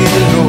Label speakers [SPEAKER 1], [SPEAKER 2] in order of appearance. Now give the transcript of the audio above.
[SPEAKER 1] you